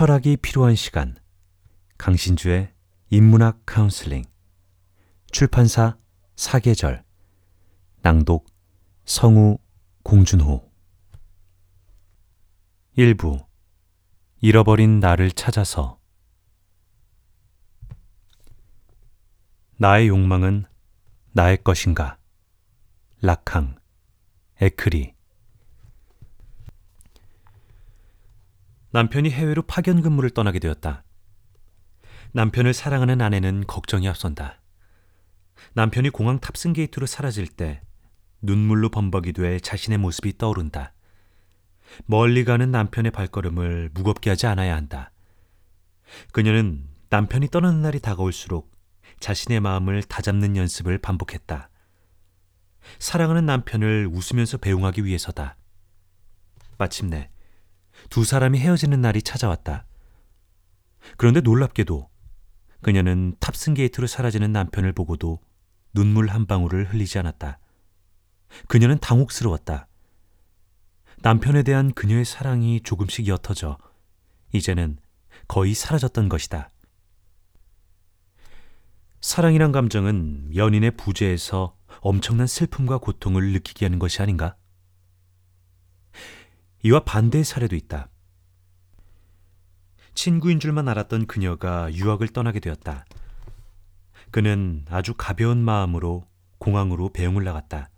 철학이 필요한 시간. 강신주의 인문학 카운슬링. 출판사 사계절. 낭독 성우 공준호. 일부. 잃어버린 나를 찾아서. 나의 욕망은 나의 것인가? 라캉. 에크리 남편이 해외로 파견 근무를 떠나게 되었다. 남편을 사랑하는 아내는 걱정이 앞선다. 남편이 공항 탑승 게이트로 사라질 때 눈물로 범벅이 될 자신의 모습이 떠오른다. 멀리 가는 남편의 발걸음을 무겁게 하지 않아야 한다. 그녀는 남편이 떠나는 날이 다가올수록 자신의 마음을 다잡는 연습을 반복했다. 사랑하는 남편을 웃으면서 배웅하기 위해서다. 마침내 두 사람이 헤어지는 날이 찾아왔다. 그런데 놀랍게도 그녀는 탑승 게이트로 사라지는 남편을 보고도 눈물 한 방울을 흘리지 않았다. 그녀는 당혹스러웠다. 남편에 대한 그녀의 사랑이 조금씩 옅어져 이제는 거의 사라졌던 것이다. 사랑이란 감정은 연인의 부재에서 엄청난 슬픔과 고통을 느끼게 하는 것이 아닌가? 이와 반대의 사례도 있다. 친구인 줄만 알았던 그녀가 유학을 떠나게 되었다. 그는 아주 가벼운 마음으로 공항으로 배웅을 나갔다.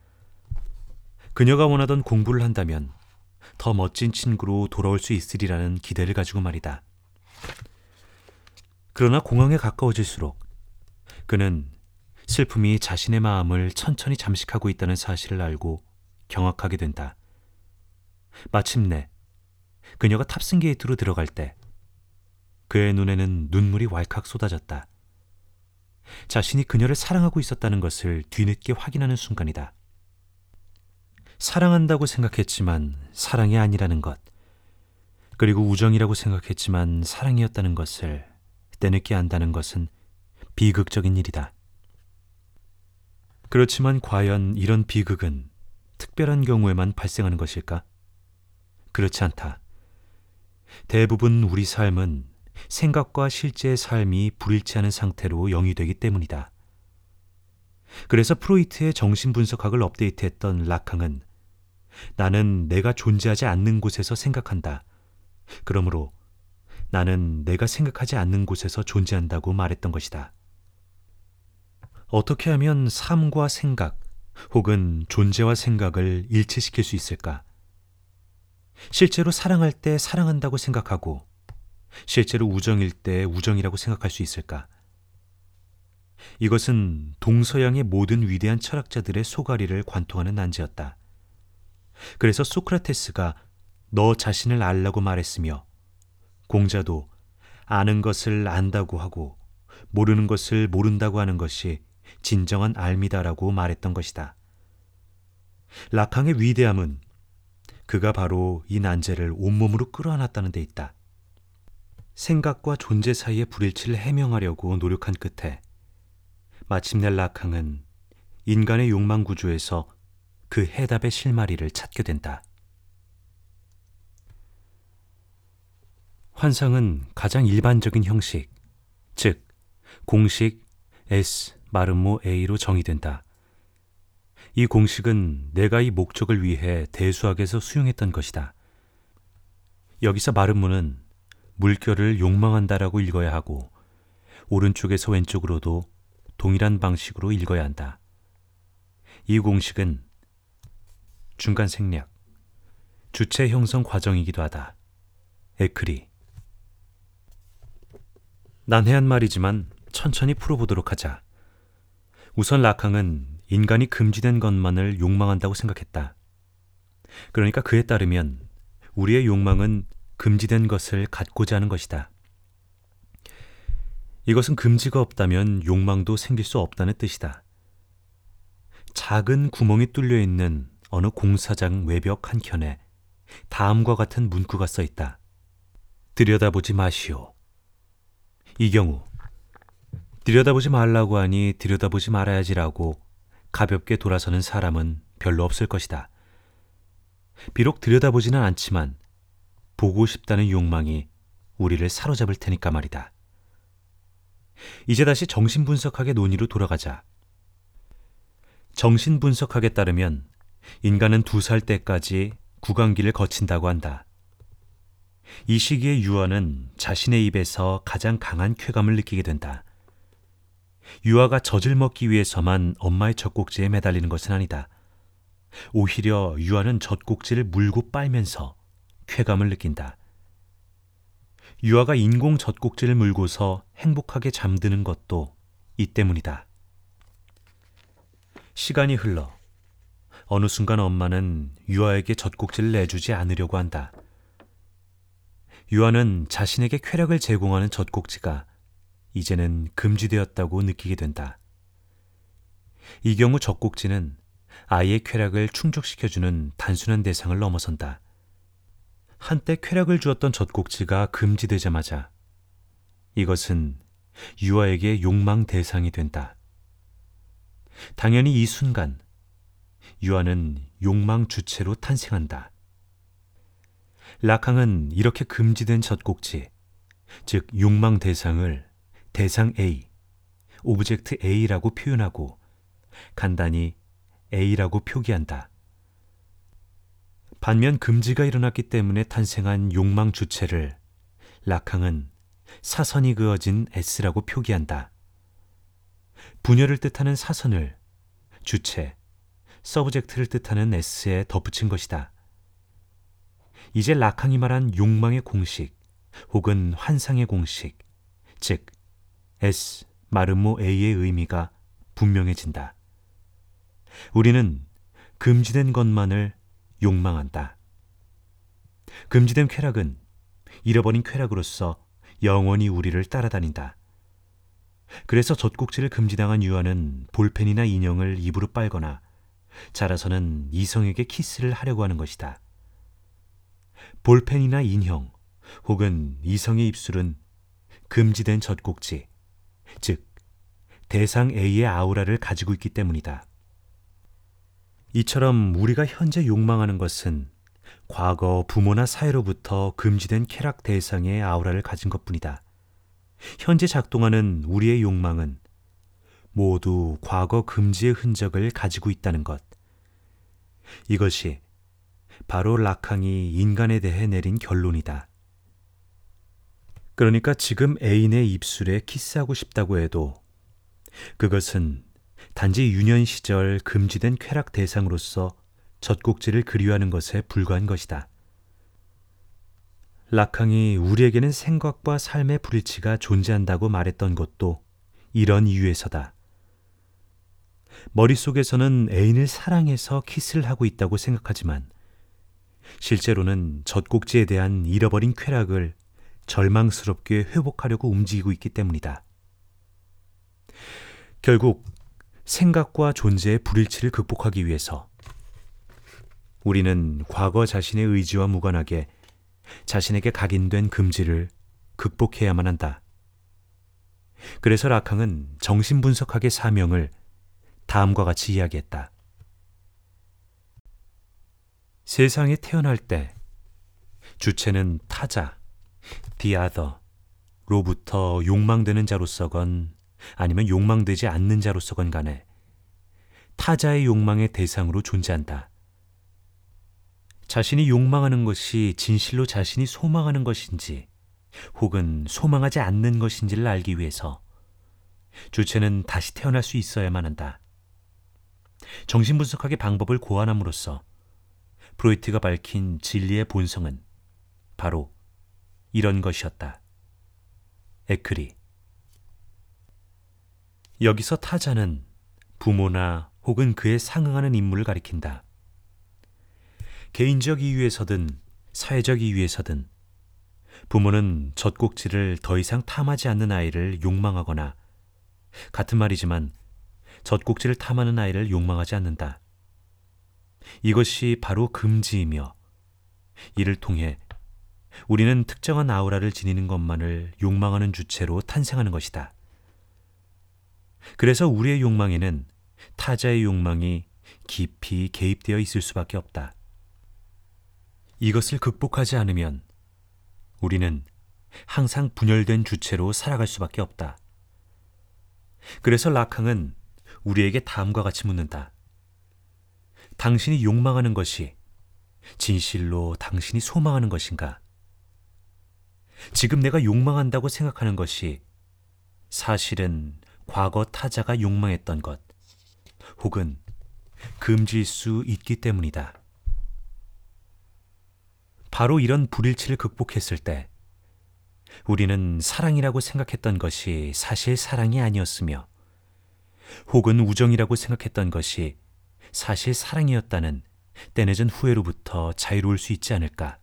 그녀가 원하던 공부를 한다면 더 멋진 친구로 돌아올 수 있으리라는 기대를 가지고 말이다. 그러나 공항에 가까워질수록 그는 슬픔이 자신의 마음을 천천히 잠식하고 있다는 사실을 알고 경악하게 된다. 마침내 그녀가 탑승 게이트로 들어갈 때 그의 눈에는 눈물이 왈칵 쏟아졌다. 자신이 그녀를 사랑하고 있었다는 것을 뒤늦게 확인하는 순간이다. 사랑한다고 생각했지만 사랑이 아니라는 것, 그리고 우정이라고 생각했지만 사랑이었다는 것을 때늦게 안다는 것은 비극적인 일이다. 그렇지만 과연 이런 비극은 특별한 경우에만 발생하는 것일까? 그렇지 않다. 대부분 우리 삶은 생각과 실제의 삶이 불일치하는 상태로 영위되기 때문이다. 그래서 프로이트의 정신분석학을 업데이트했던 라캉은 나는 내가 존재하지 않는 곳에서 생각한다. 그러므로 나는 내가 생각하지 않는 곳에서 존재한다고 말했던 것이다. 어떻게 하면 삶과 생각 혹은 존재와 생각을 일치시킬 수 있을까? 실제로 사랑할 때 사랑한다고 생각하고 실제로 우정일 때 우정이라고 생각할 수 있을까? 이것은 동서양의 모든 위대한 철학자들의 소가리를 관통하는 난제였다. 그래서 소크라테스가 너 자신을 알라고 말했으며 공자도 아는 것을 안다고 하고 모르는 것을 모른다고 하는 것이 진정한 알미다라고 말했던 것이다. 락항의 위대함은 그가 바로 이 난제를 온몸으로 끌어안았다는 데 있다. 생각과 존재 사이의 불일치를 해명하려고 노력한 끝에 마침내 락항은 인간의 욕망 구조에서 그 해답의 실마리를 찾게 된다. 환상은 가장 일반적인 형식, 즉 공식 S 마름모 A로 정의된다. 이 공식은 내가 이 목적을 위해 대수학에서 수용했던 것이다. 여기서 마름모는 물결을 욕망한다라고 읽어야 하고 오른쪽에서 왼쪽으로도 동일한 방식으로 읽어야 한다. 이 공식은 중간 생략, 주체 형성 과정이기도 하다. 에크리. 난해한 말이지만 천천히 풀어보도록 하자. 우선 라캉은 인간이 금지된 것만을 욕망한다고 생각했다. 그러니까 그에 따르면 우리의 욕망은 금지된 것을 갖고자 하는 것이다. 이것은 금지가 없다면 욕망도 생길 수 없다는 뜻이다. 작은 구멍이 뚫려 있는 어느 공사장 외벽 한켠에 다음과 같은 문구가 써 있다. 들여다보지 마시오. 이 경우 들여다보지 말라고 하니 들여다보지 말아야지라고 가볍게 돌아서는 사람은 별로 없을 것이다. 비록 들여다보지는 않지만 보고 싶다는 욕망이 우리를 사로잡을 테니까 말이다. 이제 다시 정신분석학의 논의로 돌아가자. 정신분석학에 따르면 인간은 두 살 때까지 구강기를 거친다고 한다. 이 시기에 유아는 자신의 입에서 가장 강한 쾌감을 느끼게 된다. 유아가 젖을 먹기 위해서만 엄마의 젖꼭지에 매달리는 것은 아니다. 오히려 유아는 젖꼭지를 물고 빨면서 쾌감을 느낀다. 유아가 인공 젖꼭지를 물고서 행복하게 잠드는 것도 이 때문이다. 시간이 흘러 어느 순간 엄마는 유아에게 젖꼭지를 내주지 않으려고 한다. 유아는 자신에게 쾌락을 제공하는 젖꼭지가 이제는 금지되었다고 느끼게 된다. 이 경우 젖꼭지는 아이의 쾌락을 충족시켜주는 단순한 대상을 넘어선다. 한때 쾌락을 주었던 젖꼭지가 금지되자마자 이것은 유아에게 욕망 대상이 된다. 당연히 이 순간 유아는 욕망 주체로 탄생한다. 라캉은 이렇게 금지된 젖꼭지, 즉 욕망 대상을 대상 A, object A라고 표현하고 간단히 A라고 표기한다. 반면 금지가 일어났기 때문에 탄생한 욕망 주체를 락항은 사선이 그어진 S라고 표기한다. 분열을 뜻하는 사선을 주체, 서브젝트를 뜻하는 S에 덧붙인 것이다. 이제 락항이 말한 욕망의 공식 혹은 환상의 공식, 즉 S 마르모 A의 의미가 분명해진다. 우리는 금지된 것만을 욕망한다. 금지된 쾌락은 잃어버린 쾌락으로서 영원히 우리를 따라다닌다. 그래서 젖꼭지를 금지당한 유아는 볼펜이나 인형을 입으로 빨거나 자라서는 이성에게 키스를 하려고 하는 것이다. 볼펜이나 인형 혹은 이성의 입술은 금지된 젖꼭지, 즉 대상 A의 아우라를 가지고 있기 때문이다. 이처럼 우리가 현재 욕망하는 것은 과거 부모나 사회로부터 금지된 쾌락 대상의 아우라를 가진 것 뿐이다. 현재 작동하는 우리의 욕망은 모두 과거 금지의 흔적을 가지고 있다는 것. 이것이 바로 락항이 인간에 대해 내린 결론이다. 그러니까 지금 애인의 입술에 키스하고 싶다고 해도 그것은 단지 유년 시절 금지된 쾌락 대상으로서 젖꼭지를 그리워하는 것에 불과한 것이다. 락항이 우리에게는 생각과 삶의 불일치가 존재한다고 말했던 것도 이런 이유에서다. 머릿속에서는 애인을 사랑해서 키스를 하고 있다고 생각하지만 실제로는 젖꼭지에 대한 잃어버린 쾌락을 절망스럽게 회복하려고 움직이고 있기 때문이다. 결국 생각과 존재의 불일치를 극복하기 위해서 우리는 과거 자신의 의지와 무관하게 자신에게 각인된 금지를 극복해야만 한다. 그래서 락항은 정신분석학의 사명을 다음과 같이 이야기했다. 세상에 태어날 때 주체는 타자, the other로부터 욕망되는 자로서건 아니면 욕망되지 않는 자로서건 간에 타자의 욕망의 대상으로 존재한다. 자신이 욕망하는 것이 진실로 자신이 소망하는 것인지 혹은 소망하지 않는 것인지를 알기 위해서 주체는 다시 태어날 수 있어야만 한다. 정신분석학의 방법을 고안함으로써 프로이트가 밝힌 진리의 본성은 바로 이런 것이었다. 에크리. 여기서 타자는 부모나 혹은 그에 상응하는 인물을 가리킨다. 개인적 이유에서든 사회적 이유에서든 부모는 젖꼭지를 더 이상 탐하지 않는 아이를 욕망하거나 같은 말이지만 젖꼭지를 탐하는 아이를 욕망하지 않는다. 이것이 바로 금지이며 이를 통해 우리는 특정한 아우라를 지니는 것만을 욕망하는 주체로 탄생하는 것이다. 그래서 우리의 욕망에는 타자의 욕망이 깊이 개입되어 있을 수밖에 없다. 이것을 극복하지 않으면 우리는 항상 분열된 주체로 살아갈 수밖에 없다. 그래서 라캉은 우리에게 다음과 같이 묻는다. 당신이 욕망하는 것이 진실로 당신이 소망하는 것인가? 지금 내가 욕망한다고 생각하는 것이 사실은 과거 타자가 욕망했던 것 혹은 금지일 수 있기 때문이다. 바로 이런 불일치를 극복했을 때 우리는 사랑이라고 생각했던 것이 사실 사랑이 아니었으며 혹은 우정이라고 생각했던 것이 사실 사랑이었다는 때늦은 후회로부터 자유로울 수 있지 않을까.